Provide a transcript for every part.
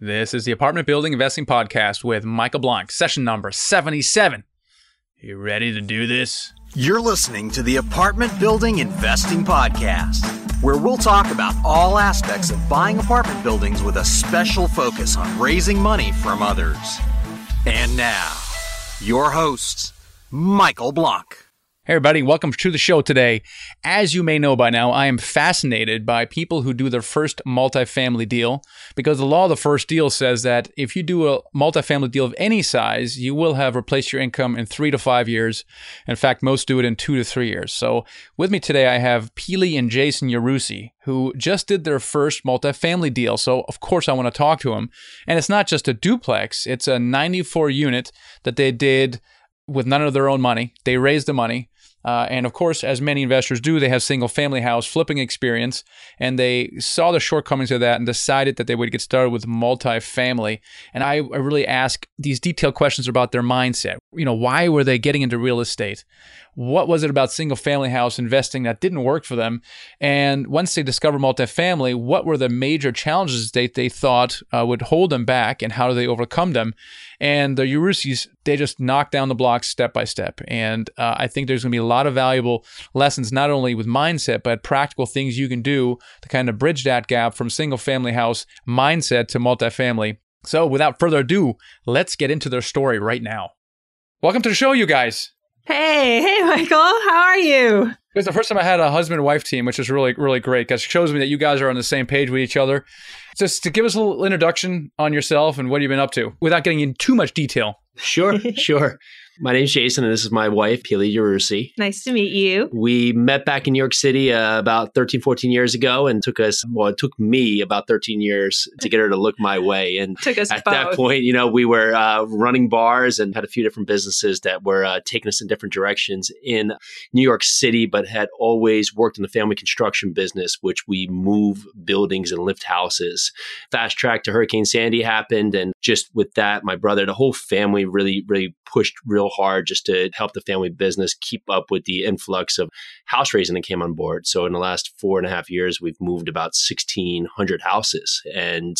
This is the Apartment Building Investing Podcast with Michael Blank, session number 77. You ready to do this? You're listening to the Apartment Building Investing Podcast, where we'll talk about all aspects of buying apartment buildings with a special focus on raising money from others. And now, your hosts, Michael Blank. Hey, everybody, welcome to the show today. As you may know by now, I am fascinated by people who do their first multifamily deal because the law of the first deal says that if you do a multifamily deal of any size, you will have replaced your income in three to five years. In fact, most do it in two to three years. So, with me today, I have Pili and Jason Yarusi, who just did their first multifamily deal. So, of course, I want to talk to them. And it's not just a duplex, it's a 94 unit that they did with none of their own money. They raised the money uh, and of course, as many investors do, they have single family house flipping experience, and they saw the shortcomings of that and decided that they would get started with multifamily. And I, I really ask these detailed questions about their mindset. You know, why were they getting into real estate? What was it about single family house investing that didn't work for them? And once they discovered multifamily, what were the major challenges that they thought uh, would hold them back, and how do they overcome them? And the Yarusis, they just knock down the blocks step by step. And uh, I think there's going to be a lot of valuable lessons, not only with mindset, but practical things you can do to kind of bridge that gap from single family house mindset to multifamily. So without further ado, let's get into their story right now. Welcome to the show, you guys. Hey, hey, Michael, how are you? It's the first time I had a husband wife team, which is really, really great because it shows me that you guys are on the same page with each other. Just to give us a little introduction on yourself and what you've been up to without getting in too much detail. Sure, sure. My name's Jason, and this is my wife, Pili Yarusi. Nice to meet you. We met back in New York City uh, about 13, 14 years ago, and took us, well, it took me about 13 years to get her to look my way. And took us at both. that point, you know, we were uh, running bars and had a few different businesses that were uh, taking us in different directions in New York City, but had always worked in the family construction business, which we move buildings and lift houses. Fast track to Hurricane Sandy happened, and just with that, my brother, the whole family really, really pushed real hard just to help the family business keep up with the influx of house raising that came on board. So in the last four and a half years, we've moved about 1,600 houses. And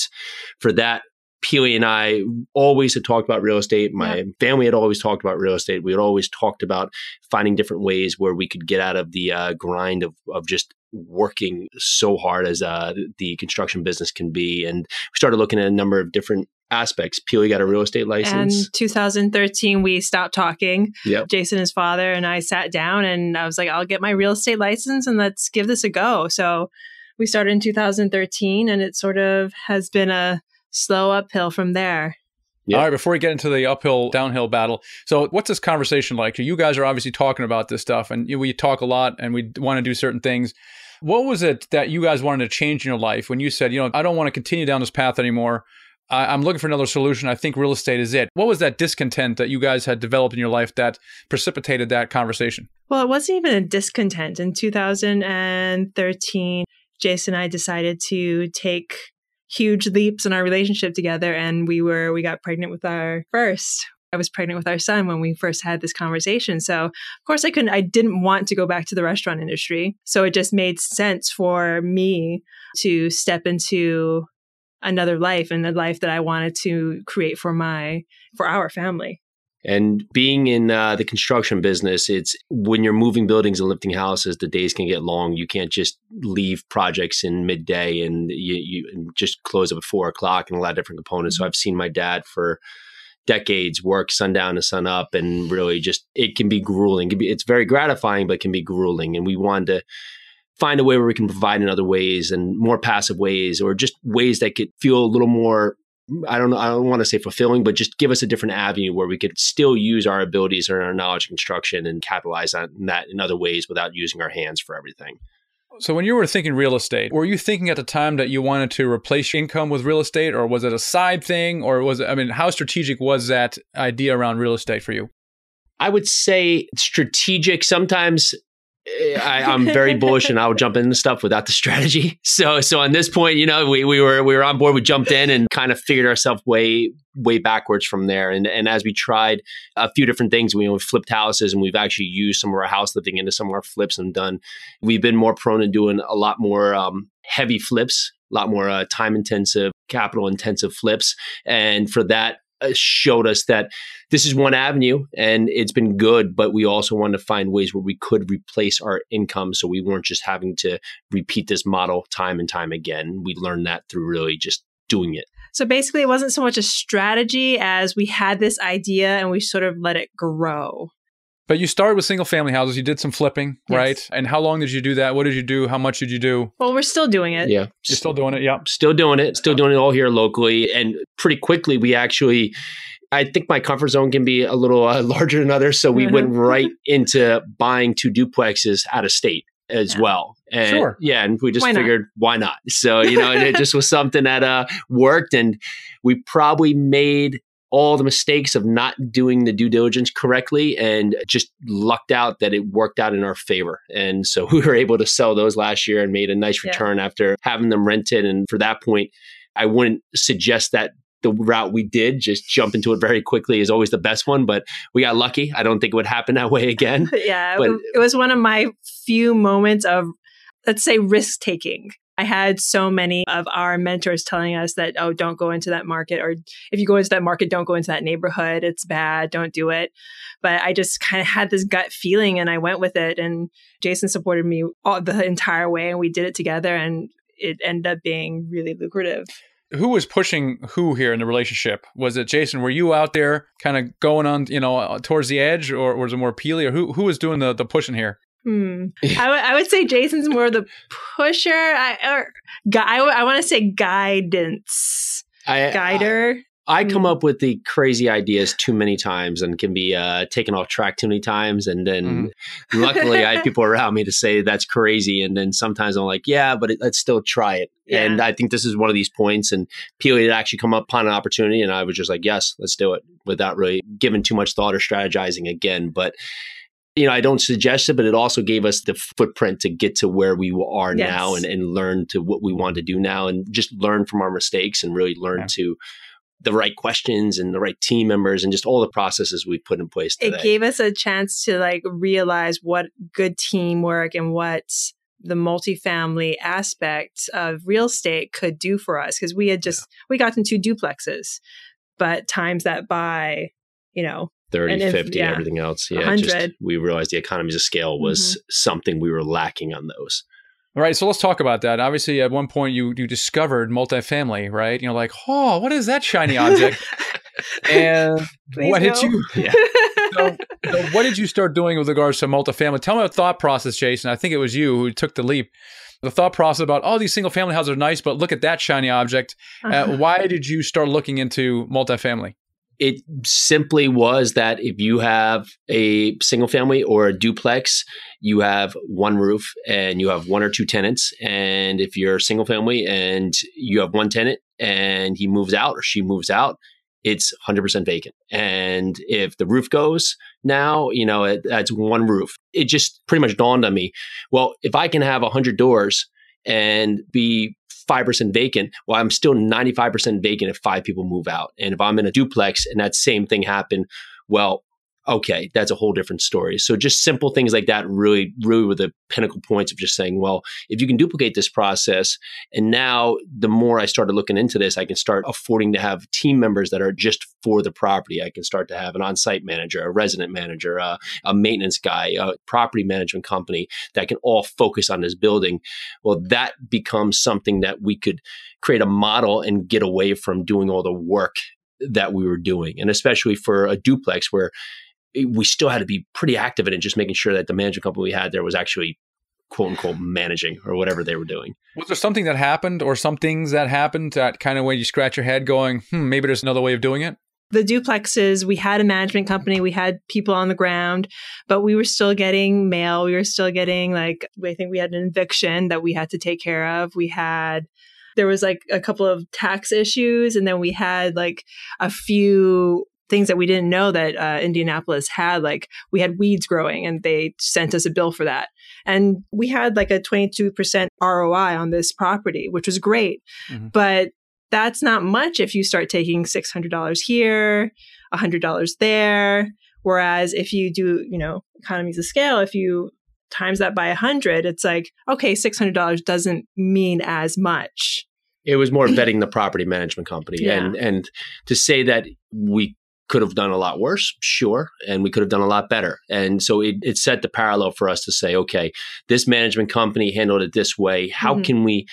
for that, Pili and I always had talked about real estate. My yeah. family had always talked about real estate. We had always talked about finding different ways where we could get out of the uh, grind of, of just working so hard as uh, the construction business can be. And we started looking at a number of different aspects. Pili got a real estate license. And 2013, we stopped talking. Yep. Jason, his father, and I sat down and I was like, I'll get my real estate license and let's give this a go. So we started in 2013 and it sort of has been a slow uphill from there. All right, before we get into the uphill downhill battle, so what's this conversation like? You guys are obviously talking about this stuff, and we talk a lot, and we want to do certain things. What was it that you guys wanted to change in your life when you said, you know, I don't want to continue down this path anymore? I, am looking for another solution. I think real estate is it. What was that discontent that you guys had developed in your life that precipitated that conversation? Well, it wasn't even a discontent. In 2013, Jason and I decided to take huge leaps in our relationship together and we were we got pregnant with our first I was pregnant with our son when we first had this conversation. So, of course, I couldn't, I didn't want to go back to the restaurant industry. So, it just made sense for me to step into another life and the life that I wanted to create for my for our family. And being in uh, the construction business, it's when you're moving buildings and lifting houses, the days can get long. You can't just leave projects in midday and you, you just close up at four o'clock and a lot of different components. Mm-hmm. So I've seen my dad for decades work sundown to sun up and really just it can be grueling. It's very gratifying, but it can be grueling. And we wanted to find a way where we can provide in other ways and more passive ways or just ways that could feel a little more I don't know, I don't want to say fulfilling, but just give us a different avenue where we could still use our abilities and our knowledge of construction and capitalize on that in other ways without using our hands for everything. So when you were thinking real estate, were you thinking at the time that you wanted to replace your income with real estate or was it a side thing or was it I mean how strategic was that idea around real estate for you? I would say strategic. Sometimes I, am very bullish and I'll jump into stuff without the strategy. So so on this point, you know, we, we were we were on board, we jumped in and kind of figured ourselves way way backwards from there. And and as we tried a few different things, we, we flipped houses and we've actually used some of our house lifting into some of our flips and done we've been more prone to doing a lot more um, heavy flips, a lot more uh, time intensive capital intensive flips. And for that, Uh, showed us that this is one avenue and it's been good, but we also wanted to find ways where we could replace our income so we weren't just having to repeat this model time and time again. We learned that through really just doing it. So basically, it wasn't so much a strategy as we had this idea and we sort of let it grow. But you started with single family houses. You did some flipping, Yes. right? And how long did you do that? What did you do? How much did you do? Well, we're still doing it. Yeah. You're still doing it? Yeah. still doing it, still doing it all here locally. And pretty quickly, we actually, I think my comfort zone can be a little uh, larger than others. So we Mhm. went right into buying two duplexes out of state as Yeah. well. And Sure. yeah, and we just Why not? figured, why not? So, you know, and it just was something that uh, worked. And we probably made all the mistakes of not doing the due diligence correctly and just lucked out that it worked out in our favor. And so we were able to sell those last year and made a nice Yeah. return after having them rented. And for that point, I wouldn't suggest that the route we did, just jump into it very quickly, is always the best one. But we got lucky. I don't think it would happen that way again. yeah, But- it was one of my few moments of, let's say, risk taking. I had so many of our mentors telling us that, oh, don't go into that market, or if you go into that market, don't go into that neighborhood. It's bad. Don't do it. But I just kind of had this gut feeling and I went with it. And Jason supported me all the entire way and we did it together and it ended up being really lucrative. Who was pushing who here in the relationship? Was it Jason? Were you out there kind of going on, you know, towards the edge, or was it more Pili, or who who was doing the the pushing here? Hmm. I, w- I would say Jason's more the pusher. I or gu- I, w- I want to say guidance, I, guider. I come Mm. up with the crazy ideas too many times and can be uh, taken off track too many times. And then luckily, I have people around me to say that's crazy. And then sometimes I'm like, yeah, but it, let's still try it. Yeah. And I think this is one of these points. And Pili had actually come upon an opportunity, and I was just like, yes, let's do it without really giving too much thought or strategizing again. But you know, I don't suggest it, but it also gave us the footprint to get to where we are Yes. now and, and learn to what we want to do now and just learn from our mistakes and really learn Yeah. to the right questions and the right team members and just all the processes we put in place today. It gave us a chance to like realize what good teamwork and what the multifamily aspect of real estate could do for us because we had just we got into duplexes, but times that by you know 30, if- 50, yeah, everything else. Yeah. Just, we realized the economies of scale was Mm-hmm. something we were lacking on those. All right, so let's talk about that. Obviously, at one point you you discovered multifamily, right? You're like, oh, what is that shiny object? and Please what did no. you? Yeah. So, so what did you start doing with regards to multifamily? Tell me the thought process, Jason. I think it was you who took the leap. The thought process about oh, these single family houses are nice, but look at that shiny object. Uh, why did you start looking into multifamily? It simply was that if you have a single family or a duplex, you have one roof and you have one or two tenants. And if you're a single family and you have one tenant and he moves out or she moves out, it's 100% vacant. And if the roof goes now, you know, it, that's one roof. It just pretty much dawned on me well, if I can have 100 doors and be 5% vacant, well, I'm still 95% vacant if five people move out. And if I'm in a duplex and that same thing happened, well, okay, that's a whole different story. So just simple things like that really, really were the pinnacle points of just saying, well, if you can duplicate this process, and now the more I started looking into this, I can start affording to have team members that are just for the property. I can start to have an on-site manager, a resident manager, a, a maintenance guy, a property management company that can all focus on this building. Well, that becomes something that we could create a model and get away from doing all the work that we were doing. And especially for a duplex where we still had to be pretty active in it, just making sure that the management company we had there was actually quote unquote managing or whatever they were doing. Was there something that happened or some things that happened that kind of way you scratch your head going, hmm, maybe there's another way of doing it? the duplexes, we had a management company, we had people on the ground, but we were still getting mail. We were still getting like, I think we had an eviction that we had to take care of. We had, there was like a couple of tax issues, and then we had like a few things that we didn't know that uh, Indianapolis had. Like we had weeds growing, and they sent us a bill for that. And we had like a 22% ROI on this property, which was great. Mhm. But that's not much if you start taking $600 here, $100 there. Whereas if you do, you know, economies of scale, if you times that by 100, it's like, okay, $600 doesn't mean as much. It was more vetting the property management company, Yeah. and and to say that we could have done a lot worse, sure, and we could have done a lot better. And so it, it set the parallel for us to say, okay, this management company handled it this way. How Mhm. can we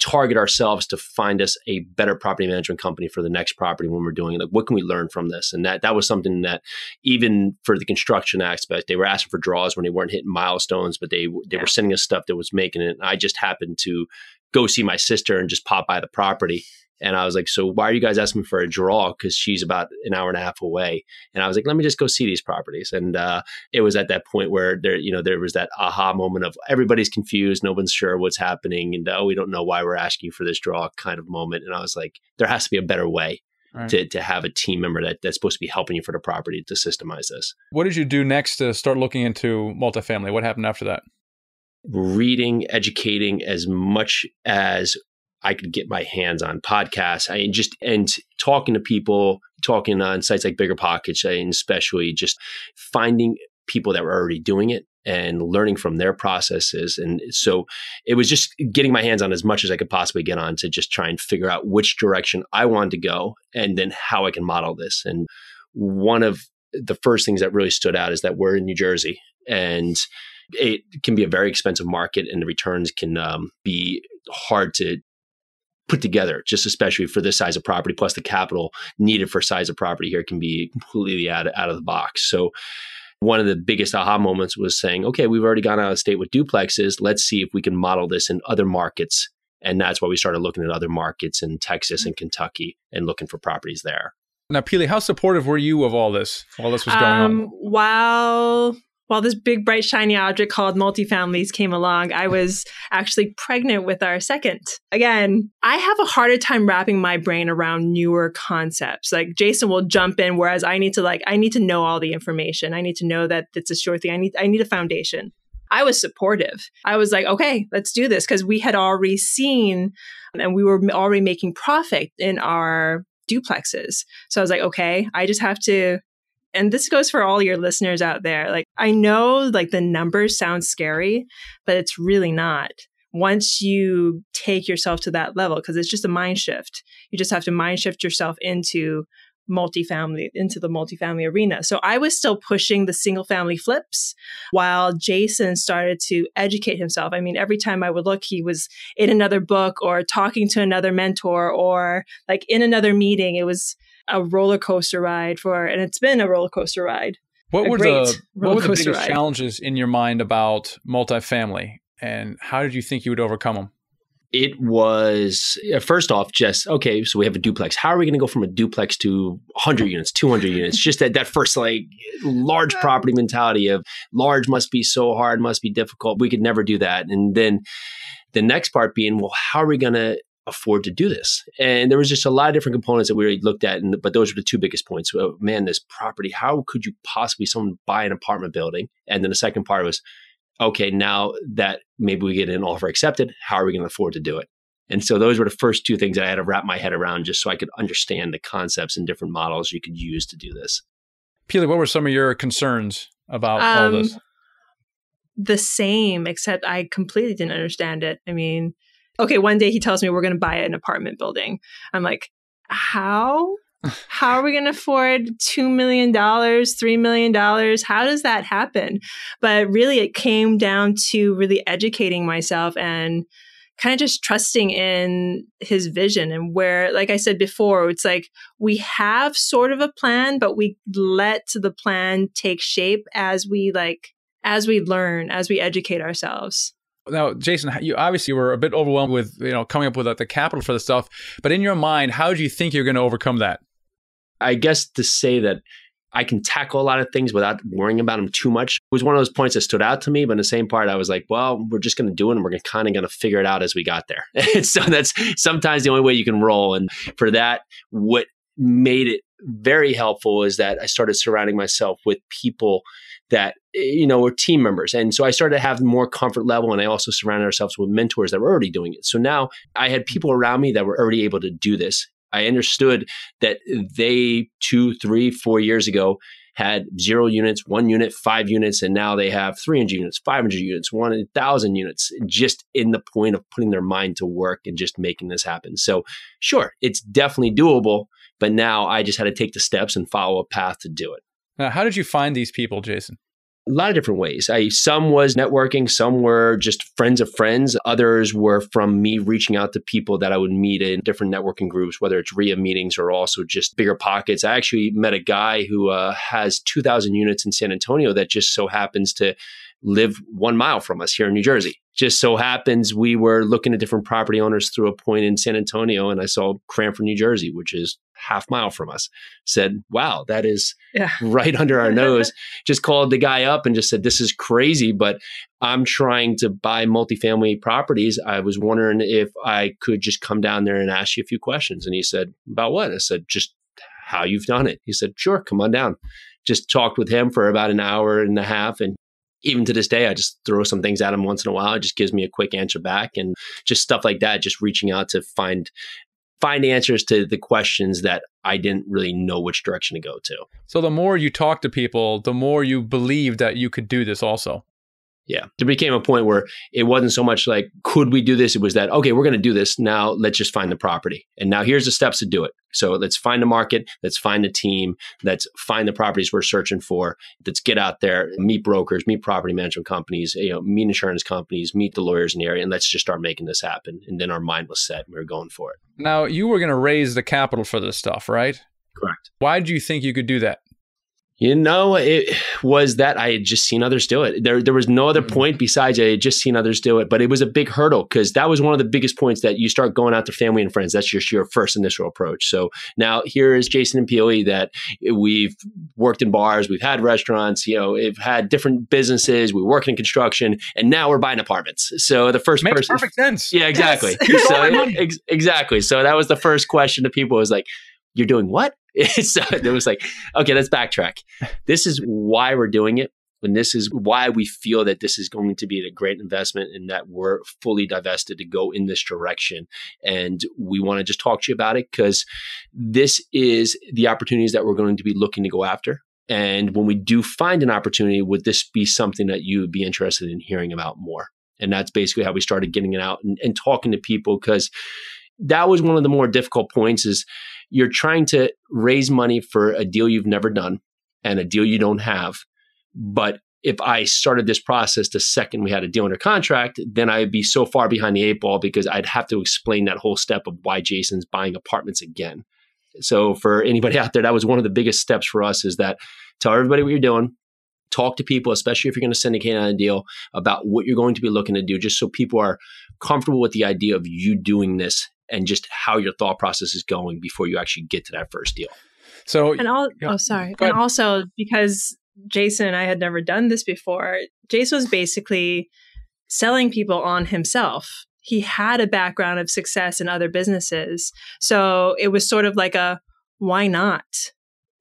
target ourselves to find us a better property management company for the next property when we're doing it? Like, what can we learn from this? And that that was something that even for the construction aspect, they were asking for draws when they weren't hitting milestones, but they they Yeah. were sending us stuff that was making it. I just happened to go see my sister and just pop by the property. And I was like, so why are you guys asking me for a draw? Because she's about an hour and a half away. And I was like, let me just go see these properties. And uh, it was at that point where there, you know, there was that aha moment of everybody's confused, no one's sure what's happening, and oh, we don't know why we're asking you for this draw kind of moment. And I was like, there has to be a better way Right. to to have a team member that that's supposed to be helping you for the property to systemize this. What did you do next to start looking into multifamily? What happened after that? reading, educating as much as I could get my hands on podcasts. I just and talking to people, talking on sites like BiggerPockets, and especially just finding people that were already doing it and learning from their processes. And so it was just getting my hands on as much as I could possibly get on to just try and figure out which direction I wanted to go and then how I can model this. And one of the first things that really stood out is that we're in New Jersey and it can be a very expensive market and the returns can um, be hard to put together just especially for this size of property plus the capital needed for size of property here can be completely out of, out of the box. So one of the biggest aha moments was saying okay we've already gone out of state with duplexes. Let's see if we can model this in other markets. And that's why we started looking at other markets in texas and kentucky and looking for properties there. Now, Pili, how supportive were you of all this while this was going um, on? While while this big bright shiny object called multifamilies came along, I was actually pregnant with our second. Again, I have a harder time wrapping my brain around newer concepts. Like Jason will jump in, whereas I need to like I need to know all the information. I need to know that it's a sure thing. I need I need a foundation. I was supportive. I was like, okay, let's do this because we had already seen and we were already making profit in our duplexes. So I was like, okay, I just have to and this goes for all your listeners out there. Like I know like the numbers sound scary, but it's really not. Once you take yourself to that level because it's just a mind shift. You just have to mind shift yourself into multifamily into the multifamily arena. So I was still pushing the single family flips while Jason started to educate himself. I mean, every time I would look, he was in another book or talking to another mentor or like in another meeting. It was a roller coaster ride for, and it's been a roller coaster ride. What were the what were the biggest ride. challenges in your mind about multifamily, and how did you think you would overcome them? it was uh, first off just okay so we have a duplex how are we going to go from a duplex to 100 units 200 units just that that first like large property mentality of large must be so hard must be difficult we could never do that and then the next part being well how are we going to afford to do this and there was just a lot of different components that we already looked at and but those were the two biggest points oh, man this property how could you possibly someone buy an apartment building and then the second part was okay, now that maybe we get an offer accepted, how are we going to afford to do it? And so those were the first two things that I had to wrap my head around just so I could understand the concepts and different models you could use to do this. Pili, what were some of your concerns about all Um, this? the same, except I completely didn't understand it. I mean, okay, one day he tells me we're going to buy an apartment building. I'm like, how? How are we going to afford $2 million, $3 million? How does that happen? But really, it came down to really educating myself and kind of just trusting in his vision and where, like I said before, it's like we have sort of a plan, but we let the plan take shape as we like, as we learn, as we educate ourselves. Now, Jason, you obviously were a bit overwhelmed with you know coming up with uh, the capital for the stuff, but in your mind, how do you think you're going to overcome that? I guess to say that I can tackle a lot of things without worrying about them too much was one of those points that stood out to me. But in the same part, I was like, well, we're just going to do it and we're kind of going to figure it out as we got there. so that's sometimes the only way you can roll. And for that, what made it very helpful is that I started surrounding myself with people that you know were team members and so i started to have more comfort level and i also surrounded ourselves with mentors that were already doing it so now i had mm-hmm. people around me that were already able to do this I understood that they two, three, four years ago had zero units, one unit, five units, and now they have 300 units, 500 units, 1,000 units, just in the point of putting their mind to work and just making this happen. So, sure, it's definitely doable, but now I just had to take the steps and follow a path to do it. Now, how did you find these people, Jason? A lot of different ways. I, some was networking, some were just friends of friends. Others were from me reaching out to people that I would meet in different networking groups, whether it's REIA meetings or also just BiggerPockets. I actually met a guy who uh, has 2,000 units in San Antonio that just so happens to live one mile from us here in New Jersey. Just so happens we were looking at different property owners through a point in San Antonio, and I saw Cranford, New Jersey, which is half mile from us. Said, "Wow, that is yeah. right under our nose." just called the guy up and just said, "This is crazy, but I'm trying to buy multifamily properties. I was wondering if I could just come down there and ask you a few questions." And he said, "About what?" I said, "Just how you've done it." He said, "Sure, come on down." Just talked with him for about an hour and a half, and even to this day, I just throw some things at him once in a while. It just gives me a quick answer back and just stuff like that, just reaching out to find find answers to the questions that I didn't really know which direction to go to. So the more you talk to people, the more you believe that you could do this also. Yeah. There became a point where it wasn't so much like, could we do this? It was that, okay, we're going to do this. Now let's just find the property. And now here's the steps to do it. So let's find the market. Let's find the team. Let's find the properties we're searching for. Let's get out there, meet brokers, meet property management companies, you know, meet insurance companies, meet the lawyers in the area, and let's just start making this happen. And then our mind was set. And we were going for it. Now you were going to raise the capital for this stuff, right? Correct. Why do you think you could do that? You know, it was that I had just seen others do it. There, there was no other mm-hmm. point besides I had just seen others do it. But it was a big hurdle because that was one of the biggest points that you start going out to family and friends. That's just your first initial approach. So now here is Jason and POE that we've worked in bars, we've had restaurants, you know, we've had different businesses, we work in construction, and now we're buying apartments. So the first Makes person, perfect sense. Yeah, exactly. Yes. so, ex- exactly. So that was the first question to people was like, "You're doing what?" so it was like, okay, let's backtrack. This is why we're doing it. And this is why we feel that this is going to be a great investment and that we're fully divested to go in this direction. And we want to just talk to you about it because this is the opportunities that we're going to be looking to go after. And when we do find an opportunity, would this be something that you would be interested in hearing about more? And that's basically how we started getting it out and, and talking to people because that was one of the more difficult points is you're trying to raise money for a deal you've never done and a deal you don't have. But if I started this process the second we had a deal under contract, then I'd be so far behind the eight ball because I'd have to explain that whole step of why Jason's buying apartments again. So for anybody out there, that was one of the biggest steps for us is that tell everybody what you're doing, talk to people, especially if you're going to syndicate on a deal, about what you're going to be looking to do, just so people are comfortable with the idea of you doing this and just how your thought process is going before you actually get to that first deal. So, and all, oh, sorry. And also because Jason and I had never done this before, Jason was basically selling people on himself. He had a background of success in other businesses. So it was sort of like a why not?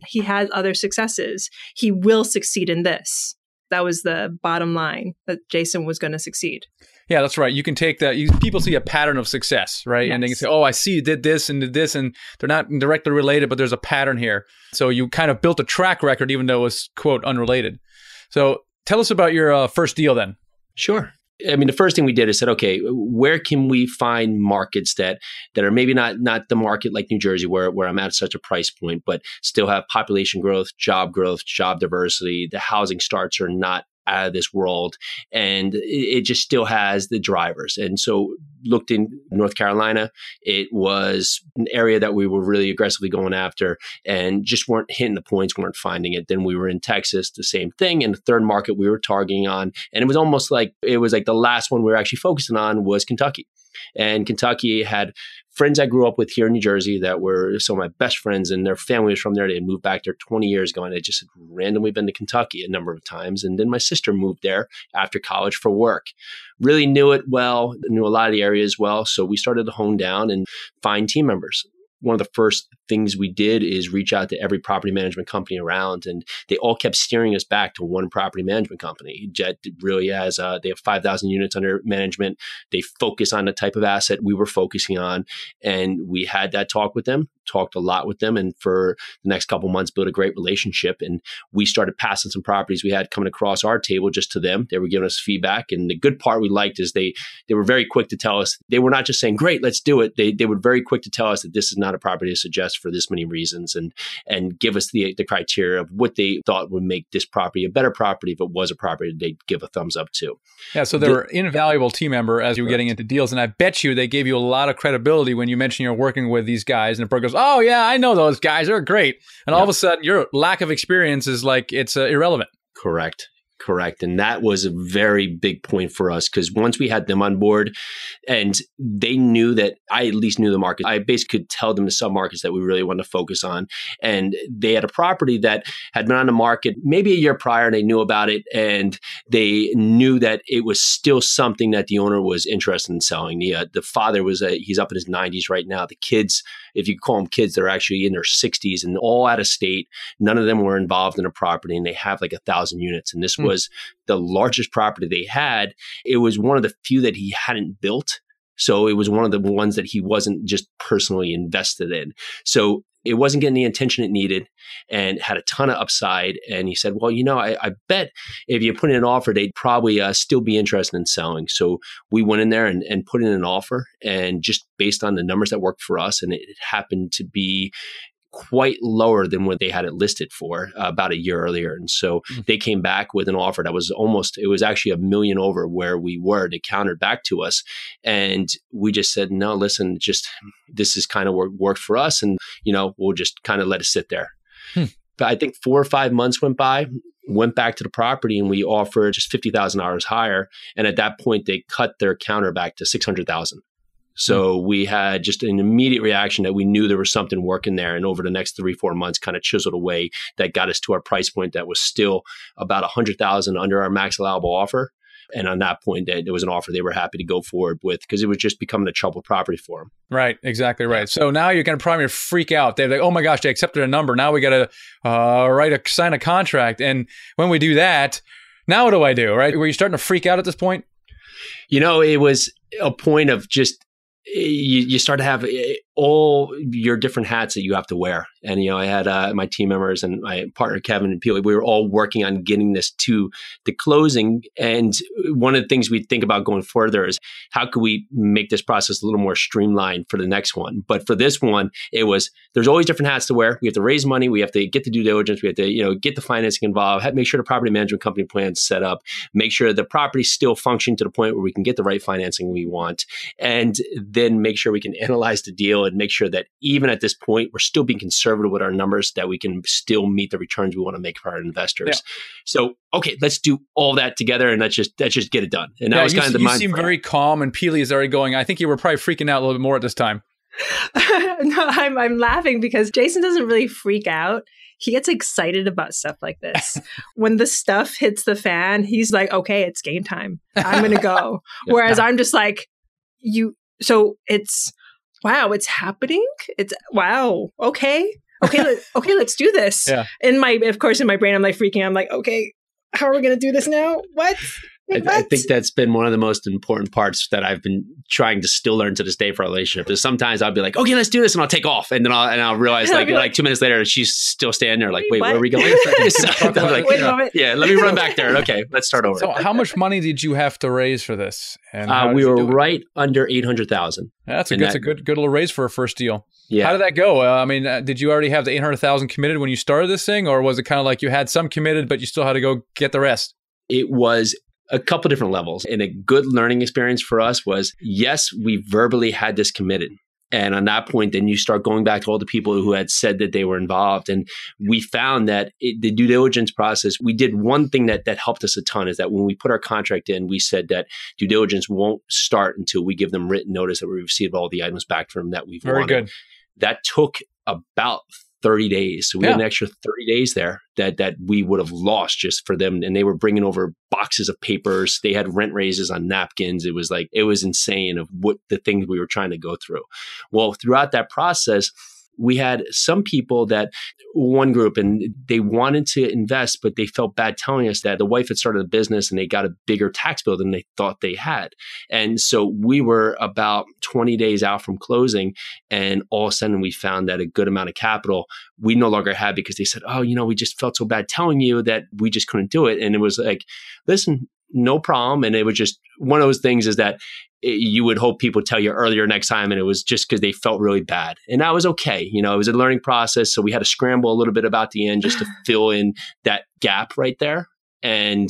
He has other successes. He will succeed in this. That was the bottom line that Jason was going to succeed. Yeah, that's right. You can take that. You, people see a pattern of success, right? Yes. And they can say, "Oh, I see you did this and did this," and they're not directly related, but there's a pattern here. So you kind of built a track record, even though it was quote unrelated. So tell us about your uh, first deal, then. Sure. I mean, the first thing we did is said, okay, where can we find markets that that are maybe not not the market like New Jersey, where where I'm at such a price point, but still have population growth, job growth, job diversity. The housing starts are not out of this world and it, it, just still has the drivers. And so looked in north carolina it was an area that we were really aggressively going after and just weren't hitting the points weren't finding it. Then we were in texas the same thing and the third market we were targeting on and it was almost like it was like the last one we were actually focusing on was kentucky. And Kentucky had friends I grew up with here in New Jersey that were some of my best friends, and their family was from there. They had moved back there 20 years ago, and I just had randomly been to Kentucky a number of times. And then my sister moved there after college for work. Really knew it well, knew a lot of the areas well. So we started to hone down and find team members. One of the first things we did is reach out to every property management company around, and they all kept steering us back to one property management company. Jet really has uh, they have five thousand units under management. They focus on the type of asset we were focusing on, and we had that talk with them talked a lot with them and for the next couple months built a great relationship and we started passing some properties we had coming across our table just to them they were giving us feedback and the good part we liked is they they were very quick to tell us they were not just saying great let's do it they they were very quick to tell us that this is not a property to suggest for this many reasons and and give us the the criteria of what they thought would make this property a better property if it was a property they'd give a thumbs up to yeah so they the, were invaluable team member as you were getting into deals and i bet you they gave you a lot of credibility when you mentioned you're working with these guys and the broker goes oh yeah, I know those guys. They're great. And all of a sudden, your lack of experience is like it's uh, irrelevant. Correct correct. And that was a very big point for us because once we had them on board and they knew that I at least knew the market, I basically could tell them the sub markets that we really wanted to focus on. And they had a property that had been on the market maybe a year prior and they knew about it and they knew that it was still something that the owner was interested in selling. The, uh, the father was, a, he's up in his 90s right now. The kids, if you call them kids, they're actually in their 60s and all out of state. None of them were involved in a property and they have like a thousand units. And this mm. was the largest property they had. It was one of the few that he hadn't built. So it was one of the ones that he wasn't just personally invested in. So it wasn't getting the attention it needed and had a ton of upside. And he said, well, you know, I, I bet if you put in an offer, they'd probably uh, still be interested in selling. So we went in there and, and put in an offer and just based on the numbers that worked for us. And it happened to be quite lower than what they had it listed for uh, about a year earlier. And so mm-hmm. they came back with an offer that was almost, it was actually a million over where we were. They countered back to us. And we just said, no, listen, just this is kind of work, worked for us. And, you know, we'll just kind of let it sit there. Hmm. But I think four or five months went by went back to the property and we offered just $50,000 higher. And at that point, they cut their counter back to 600,000. So we had just an immediate reaction that we knew there was something working there. And over the next three, four months, kind of chiseled away that got us to our price point that was still about a hundred thousand under our max allowable offer. And on that point, that there was an offer they were happy to go forward with because it was just becoming a troubled property for them. Right, exactly right. So now you're going to probably freak out. They're like, "Oh my gosh, they accepted a number. Now we got to uh, write a sign a contract." And when we do that, now what do I do? Right? Were you starting to freak out at this point? You know, it was a point of just you, you start to have eh, all your different hats that you have to wear. And, you know, I had uh, my team members and my partner, Kevin and Peel, we were all working on getting this to the closing. And one of the things we think about going further is how could we make this process a little more streamlined for the next one? But for this one, it was, there's always different hats to wear. We have to raise money. We have to get the due diligence. We have to, you know, get the financing involved, have, make sure the property management company plan's set up, make sure the property still functioning to the point where we can get the right financing we want, and then make sure we can analyze the deal and make sure that even at this point, we're still being conservative with our numbers, that we can still meet the returns we want to make for our investors. Yeah. So, okay, let's do all that together and let's just let's just get it done. And that yeah, was kind of the you mind. seem very calm, and Pili is already going. I think you were probably freaking out a little bit more at this time. no, I'm I'm laughing because Jason doesn't really freak out he gets excited about stuff like this. when the stuff hits the fan, he's like, okay, it's game time. I'm going to go. Whereas I'm just like, you, so it's wow, it's happening. It's wow. Okay. Okay. let, okay. Let's do this. Yeah. In my, of course, in my brain, I'm like freaking. I'm like, okay, how are we going to do this now? What? I, I, think that's been one of the most important parts that I've been trying to still learn to this day for our relationship. Is sometimes I'll be like, okay, let's do this, and I'll take off, and then I'll and I'll realize like like two minutes later, she's still standing there, like, wait, what? where are we going? like, wait yeah, yeah, let me run back there. Okay, let's start over. So, how much money did you have to raise for this? And uh, we were right under eight hundred thousand. That's a good, that, a good good little raise for a first deal. Yeah. How did that go? Uh, I mean, uh, did you already have the eight hundred thousand committed when you started this thing, or was it kind of like you had some committed, but you still had to go get the rest? It was a couple different levels. And a good learning experience for us was yes, we verbally had this committed. And on that point, then you start going back to all the people who had said that they were involved. And we found that it, the due diligence process, we did one thing that, that helped us a ton is that when we put our contract in, we said that due diligence won't start until we give them written notice that we received all the items back from them that we've Very wanted. good. That took about 30 days. So we yeah. had an extra 30 days there that that we would have lost just for them. And they were bringing over boxes of papers. They had rent raises on napkins. It was like, it was insane of what the things we were trying to go through. Well, throughout that process, we had some people that one group and they wanted to invest, but they felt bad telling us that the wife had started a business and they got a bigger tax bill than they thought they had. And so we were about 20 days out from closing. And all of a sudden we found that a good amount of capital we no longer had because they said, Oh, you know, we just felt so bad telling you that we just couldn't do it. And it was like, listen, no problem. And it was just one of those things is that you would hope people tell you earlier next time and it was just because they felt really bad and that was okay you know it was a learning process so we had to scramble a little bit about the end just to fill in that gap right there and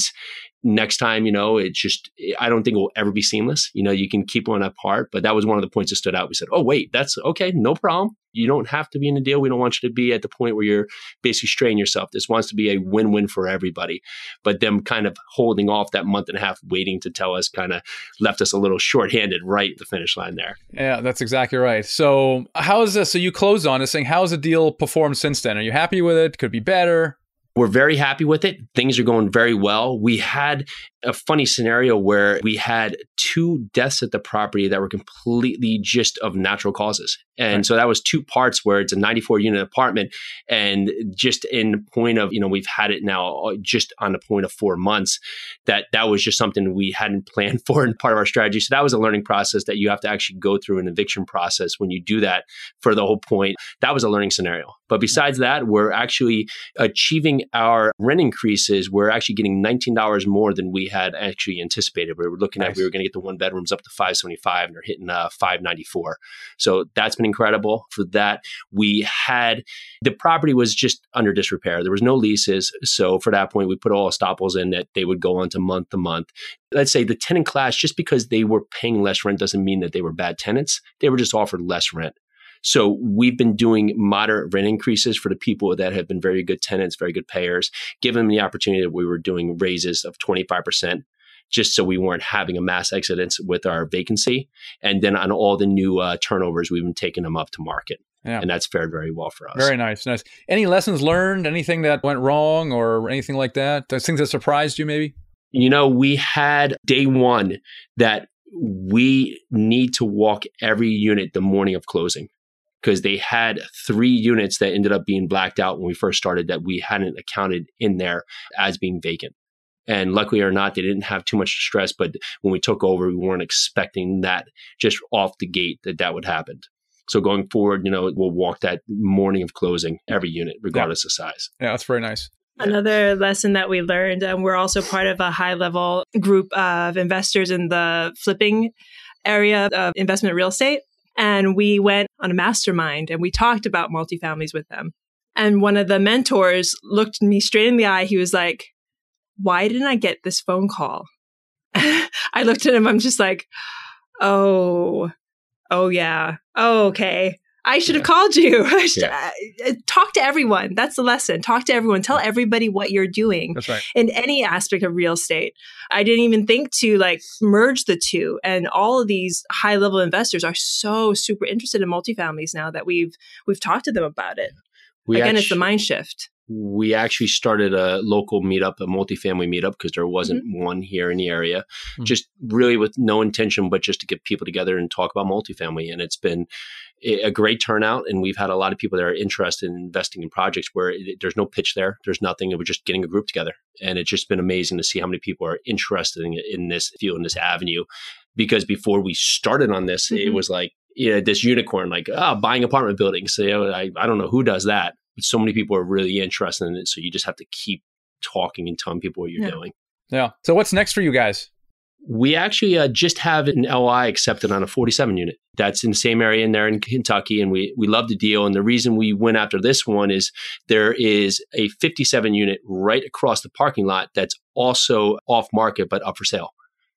next time, you know, it's just, I don't think it will ever be seamless. You know, you can keep one apart, but that was one of the points that stood out. We said, oh, wait, that's okay, no problem. You don't have to be in a deal. We don't want you to be at the point where you're basically straining yourself. This wants to be a win win for everybody. But them kind of holding off that month and a half, waiting to tell us, kind of left us a little shorthanded right at the finish line there. Yeah, that's exactly right. So, how is this? So, you closed on this thing. How has the deal performed since then? Are you happy with it? Could be better? We're very happy with it. Things are going very well. We had a funny scenario where we had two deaths at the property that were completely just of natural causes. And right. so that was two parts where it's a 94 unit apartment. And just in point of, you know, we've had it now uh, just on the point of four months, that that was just something we hadn't planned for in part of our strategy. So that was a learning process that you have to actually go through an eviction process when you do that for the whole point. That was a learning scenario. But besides that, we're actually achieving our rent increases. We're actually getting $19 more than we had actually anticipated. We were looking nice. at we were going to get the one bedrooms up to 575 and they're hitting uh, 594. So that's been incredible. For that, we had the property was just under disrepair. There was no leases. So for that point, we put all estoppels in that they would go on to month to month. Let's say the tenant class, just because they were paying less rent doesn't mean that they were bad tenants. They were just offered less rent. So we've been doing moderate rent increases for the people that have been very good tenants, very good payers, giving them the opportunity that we were doing raises of 25% just so we weren't having a mass exodus with our vacancy. And then on all the new uh, turnovers, we've been taking them up to market. Yeah. And that's fared very well for us. Very nice. Nice. Any lessons learned? Anything that went wrong or anything like that? Things that surprised you, maybe? You know, we had day one that we need to walk every unit the morning of closing because they had three units that ended up being blacked out when we first started that we hadn't accounted in there as being vacant. And luckily or not, they didn't have too much stress. But when we took over, we weren't expecting that just off the gate that that would happen. So going forward, you know, we'll walk that morning of closing every unit, regardless yeah. of size. Yeah, that's very nice. Another lesson that we learned, and we're also part of a high level group of investors in the flipping area of investment real estate. And we went on a mastermind and we talked about multifamilies with them. And one of the mentors looked me straight in the eye. He was like, Why didn't I get this phone call? I looked at him. I'm just like, Oh, oh, yeah. Oh, okay. I should have called you. Should, yeah. uh, talk to everyone. That's the lesson. Talk to everyone. Tell everybody what you're doing. That's right. In any aspect of real estate. I didn't even think to like merge the two. And all of these high level investors are so super interested in multifamilies now that we've we've talked to them about it. We Again, actually, it's the mind shift we actually started a local meetup, a multifamily meetup, because there wasn't mm-hmm. one here in the area, mm-hmm. just really with no intention, but just to get people together and talk about multifamily. And it's been a great turnout. And we've had a lot of people that are interested in investing in projects where it, there's no pitch there, there's nothing. We're just getting a group together. And it's just been amazing to see how many people are interested in, in this field, in this avenue. Because before we started on this, mm-hmm. it was like, you know, this unicorn, like, oh, buying apartment buildings. So, you know, I, I don't know who does that but so many people are really interested in it. So you just have to keep talking and telling people what you're yeah. doing. Yeah. So what's next for you guys? We actually uh, just have an LOI accepted on a 47 unit. That's in the same area in there in Kentucky, and we we love the deal. And the reason we went after this one is there is a 57 unit right across the parking lot that's also off market but up for sale.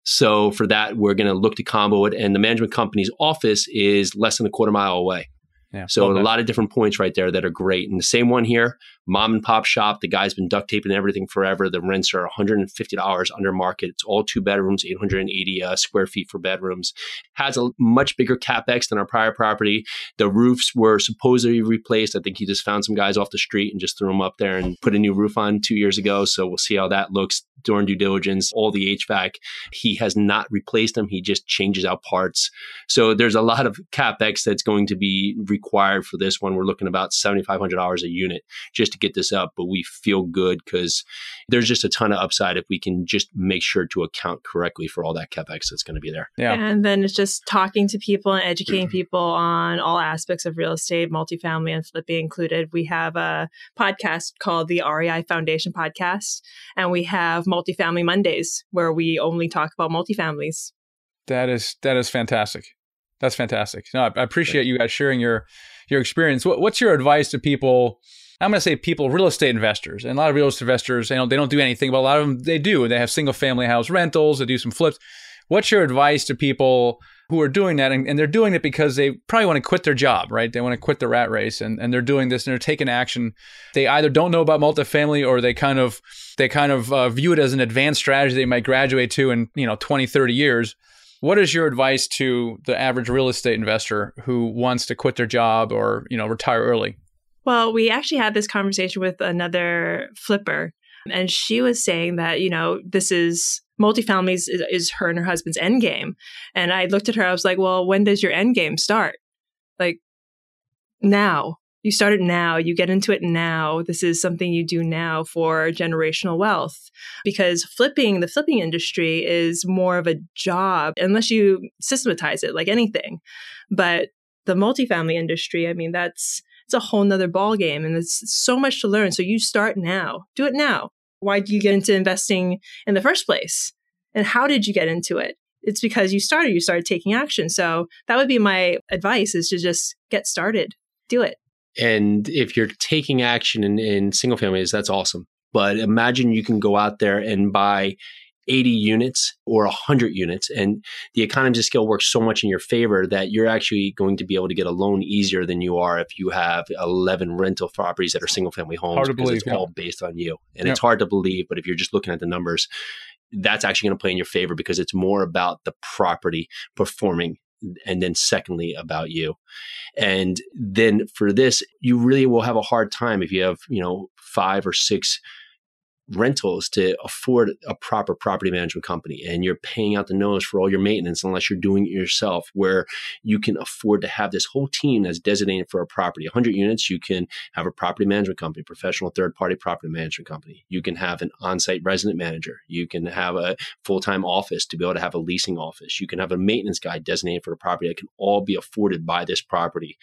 So for that, we're going to look to combo it, and the management company's office is less than a quarter mile away. Yeah, so a lot of different points right there that are great. And the same one here, mom and pop shop. The guy's been duct taping everything forever. The rents are $150 under market. It's all two bedrooms, 880 uh, square feet for bedrooms. Has a much bigger capex than our prior property. The roofs were supposedly replaced. I think he just found some guys off the street and just threw them up there and put a new roof on two years ago. So we'll see how that looks during due diligence. All the HVAC, he has not replaced them. He just changes out parts. So there's a lot of capex that's going to be required for this one. We're looking about $7,500 a unit just to get this up, but we feel good because there's just a ton of upside if we can just make sure to account correctly for all that capex that's going to be there. Yeah. And then it's just talking to people and educating mm-hmm. people on all aspects of real estate, multifamily and flipping included. We have a podcast called the REI Foundation Podcast, and we have multifamily Mondays where we only talk about multifamilies. That is that is fantastic. That's fantastic. No, I, I appreciate you guys sharing your your experience. What, what's your advice to people? I'm going to say people, real estate investors, and a lot of real estate investors, you know, they don't do anything, but a lot of them they do. They have single family house rentals. They do some flips. What's your advice to people who are doing that, and, and they're doing it because they probably want to quit their job, right? They want to quit the rat race, and, and they're doing this, and they're taking action. They either don't know about multifamily, or they kind of they kind of uh, view it as an advanced strategy they might graduate to in you know 20, 30 years. What is your advice to the average real estate investor who wants to quit their job or you know retire early? Well, we actually had this conversation with another flipper, and she was saying that, you know, this is multifamilies is, is her and her husband's end game. And I looked at her, I was like, well, when does your end game start? Like, now. You start it now. You get into it now. This is something you do now for generational wealth because flipping, the flipping industry is more of a job unless you systematize it like anything. But the multifamily industry, I mean, that's, it's a whole nother ball game and there's so much to learn. So you start now. Do it now. Why do you get into investing in the first place? And how did you get into it? It's because you started, you started taking action. So that would be my advice is to just get started. Do it. And if you're taking action in, in single families, that's awesome. But imagine you can go out there and buy 80 units or 100 units. And the economies of scale works so much in your favor that you're actually going to be able to get a loan easier than you are if you have 11 rental properties that are single family homes. Hard to because believe, it's yeah. all based on you. And Yeah. it's hard to believe, but if you're just looking at the numbers, that's actually going to play in your favor because it's more about the property performing and then secondly about you and then for this you really will have a hard time if you have you know five or six rentals to afford a proper property management company and you're paying out the nose for all your maintenance unless you're doing it yourself where you can afford to have this whole team that's designated for a property. 100 units you can have a property management company professional third party property management company. You can have an on-site resident manager. You can have a full-time office to be able to have a leasing office. You can have a maintenance guy designated for a property that can all be afforded by this property.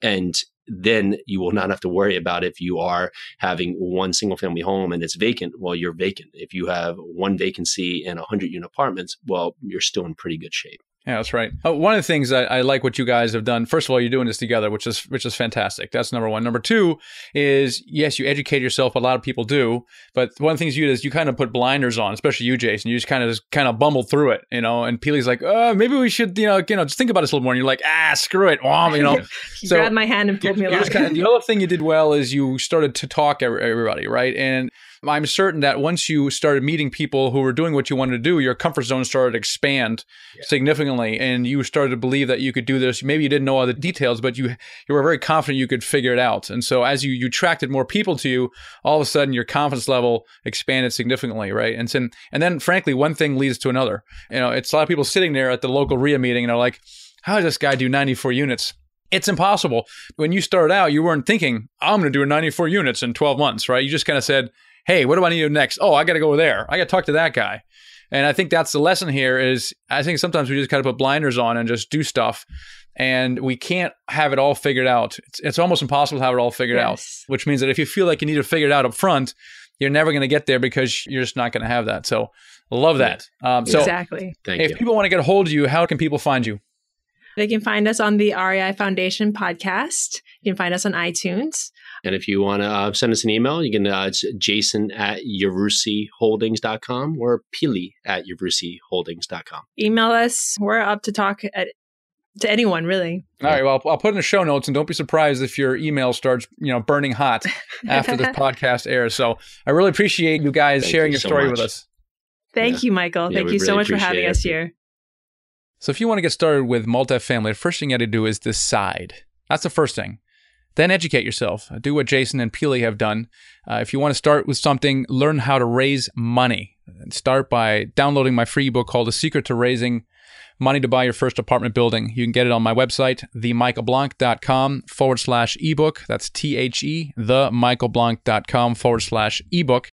And then you will not have to worry about if you are having one single family home and it's vacant. Well you're vacant. If you have one vacancy in 100 unit apartments well you're still in pretty good shape Yeah, that's right. Uh, one of the things I, I like what you guys have done. First of all, you're doing this together, which is which is fantastic. That's number one. Number two is yes, you educate yourself. A lot of people do, but one of the things you do is you kind of put blinders on, especially you, Jason. You just kind of just kind of bumble through it, you know. And Pili's like, uh, maybe we should, you know, you know, just think about this a little more. And you're like, ah, screw it, Wom, you know. So- grabbed my hand and pulled me along. kinda- the other thing you did well is you started to talk everybody, right? And I'm certain that once you started meeting people who were doing what you wanted to do, your comfort zone started to expand significantly, and you started to believe that you could do this. Maybe you didn't know all the details, but you you were very confident you could figure it out. And so as you you attracted more people to you, all of a sudden your confidence level expanded significantly, right? And then and then frankly, one thing leads to another. You know, it's a lot of people sitting there at the local REIA meeting and they're like, "How does this guy do 94 units?" It's impossible. When you started out, you weren't thinking, I'm going to do 94 units in 12 months, right? You just kind of said, hey, what do I need to do next? Oh, I got to go there. I got to talk to that guy. And I think that's the lesson here is I think sometimes we just got to put blinders on and just do stuff. And we can't have it all figured out. It's, it's almost impossible to have it all figured out, which means that if you feel like you need to figure it out up front, you're never going to get there because you're just not going to have that. So love that. Um, so exactly. thank if you people want to get a hold of you, how can people find you? They can find us on the REI Foundation podcast. You can find us on iTunes. And if you want to uh, send us an email you can uh, it's jason at yarusiholdings.com or pili at yarusiholdings.com Email us. We're up to talk at, to anyone, really. All right. Well, I'll put in the show notes, and don't be surprised if your email starts, you know, burning hot after this podcast airs. So I really appreciate you guys Thank sharing you your so story much. with us. Thank Yeah. you, Michael. Yeah, Thank we you so much for having appreciate us here. So if you want to get started with multifamily, the first thing you got to do is decide. That's the first thing. Then educate yourself. Do what Jason and Pili have done. Uh, if you want to start with something, learn how to raise money. start by downloading my free book called The Secret to Raising Money to Buy Your First Apartment Building. You can get it on my website, themichaelblank.com forward slash ebook. That's T H E, themichaelblank.com forward slash ebook.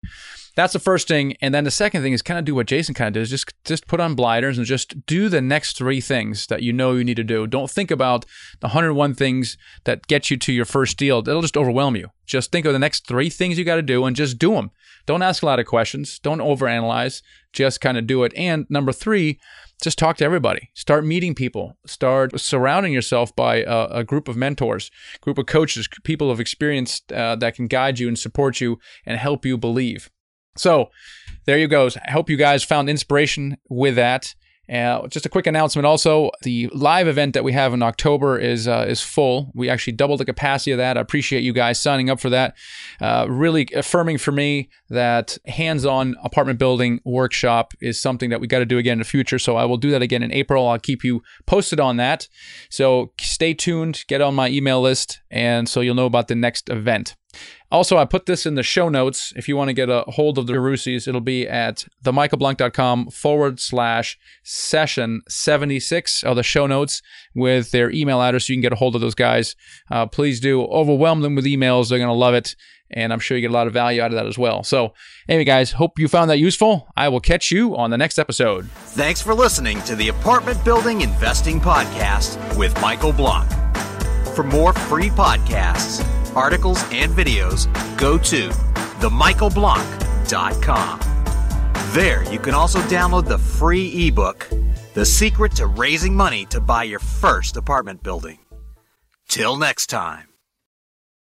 That's the first thing. And then the second thing is kind of do what Jason kind of does. Just just put on blinders and just do the next three things that you know you need to do. Don't think about the 101 things that get you to your first deal. That'll just overwhelm you. Just think of the next three things you got to do and just do them. Don't ask a lot of questions. Don't overanalyze. Just kind of do it. And number three, just talk to everybody. Start meeting people. Start surrounding yourself by a, a group of mentors, group of coaches, people of experience uh, that can guide you and support you and help you believe. So there you go. I hope you guys found inspiration with that. Uh, just a quick announcement also the live event that we have in October is uh, is full. We actually doubled the capacity of that. I appreciate you guys signing up for that. Uh, really affirming for me that hands on apartment building workshop is something that we got to do again in the future. So I will do that again in April. I'll keep you posted on that. So stay tuned, get on my email list, and so you'll know about the next event. Also, I put this in the show notes. If you want to get a hold of the Rusis, it'll be at themichaelblank.com forward slash session 76 of the show notes with their email address. So you can get a hold of those guys. Uh, please do overwhelm them with emails. They're going to love it. And I'm sure you get a lot of value out of that as well. So, anyway, guys, hope you found that useful. I will catch you on the next episode. Thanks for listening to the Apartment Building Investing Podcast with Michael Blank. For more free podcasts, articles, and videos, go to themichaelblank.com. There, you can also download the free ebook, The Secret to Raising Money to Buy Your First Apartment Building. Till next time.